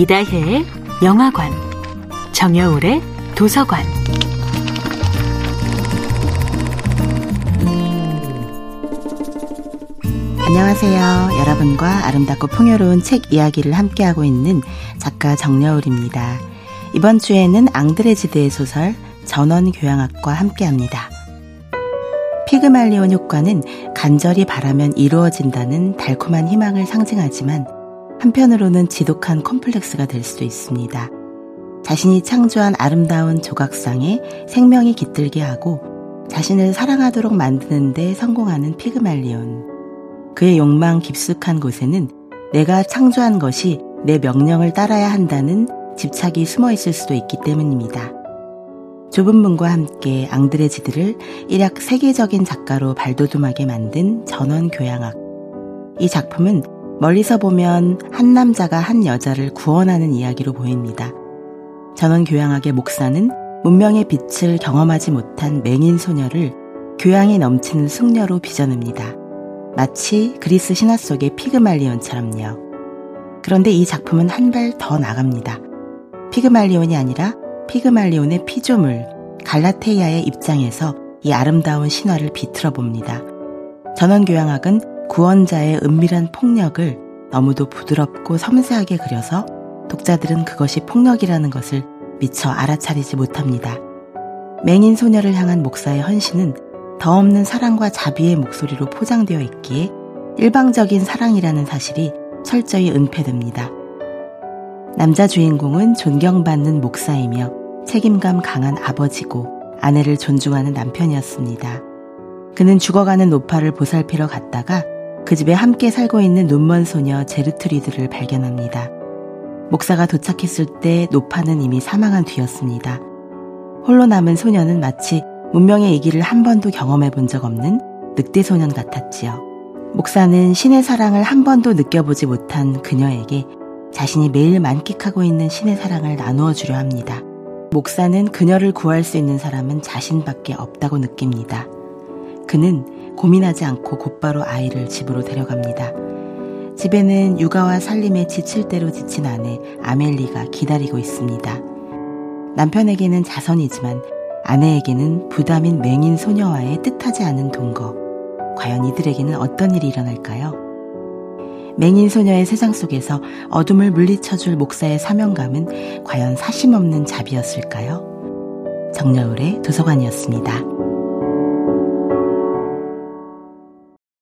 이다혜의 영화관, 정여울의 도서관. 안녕하세요. 여러분과 아름답고 풍요로운 책 이야기를 함께하고 있는 작가 정여울입니다. 이번 주에는 앙드레지드의 소설 전원교양학과 함께합니다. 피그말리온 효과는 간절히 바라면 이루어진다는 달콤한 희망을 상징하지만 한편으로는 지독한 콤플렉스가 될 수도 있습니다. 자신이 창조한 아름다운 조각상에 생명이 깃들게 하고 자신을 사랑하도록 만드는데 성공하는 피그말리온. 그의 욕망 깊숙한 곳에는 내가 창조한 것이 내 명령을 따라야 한다는 집착이 숨어 있을 수도 있기 때문입니다. 좁은 문과 함께 앙드레지드를 일약 세계적인 작가로 발돋움하게 만든 전원 교양학. 이 작품은 멀리서 보면 한 남자가 한 여자를 구원하는 이야기로 보입니다. 전원 교양학의 목사는 문명의 빛을 경험하지 못한 맹인 소녀를 교양이 넘치는 숙녀로 빚어냅니다. 마치 그리스 신화 속의 피그말리온처럼요. 그런데 이 작품은 한 발 더 나갑니다. 피그말리온이 아니라 피그말리온의 피조물 갈라테이아의 입장에서 이 아름다운 신화를 비틀어 봅니다. 전원교양학은 구원자의 은밀한 폭력을 너무도 부드럽고 섬세하게 그려서 독자들은 그것이 폭력이라는 것을 미처 알아차리지 못합니다. 맹인 소녀를 향한 목사의 헌신은 더 없는 사랑과 자비의 목소리로 포장되어 있기에 일방적인 사랑이라는 사실이 철저히 은폐됩니다. 남자 주인공은 존경받는 목사이며 책임감 강한 아버지고 아내를 존중하는 남편이었습니다. 그는 죽어가는 노파를 보살피러 갔다가 그 집에 함께 살고 있는 눈먼 소녀 제르트리드를 발견합니다. 목사가 도착했을 때 노파는 이미 사망한 뒤였습니다. 홀로 남은 소녀는 마치 문명의 이기를 한 번도 경험해 본 적 없는 늑대 소년 같았지요. 목사는 신의 사랑을 한 번도 느껴보지 못한 그녀에게 자신이 매일 만끽하고 있는 신의 사랑을 나누어 주려 합니다. 목사는 그녀를 구할 수 있는 사람은 자신밖에 없다고 느낍니다. 그는 고민하지 않고 곧바로 아이를 집으로 데려갑니다. 집에는 육아와 살림에 지칠 대로 지친 아내 아멜리가 기다리고 있습니다. 남편에게는 자선이지만 아내에게는 부담인 맹인 소녀와의 뜻하지 않은 동거. 과연 이들에게는 어떤 일이 일어날까요? 맹인 소녀의 세상 속에서 어둠을 물리쳐줄 목사의 사명감은 과연 사심없는 자비였을까요? 정여울의 도서관이었습니다.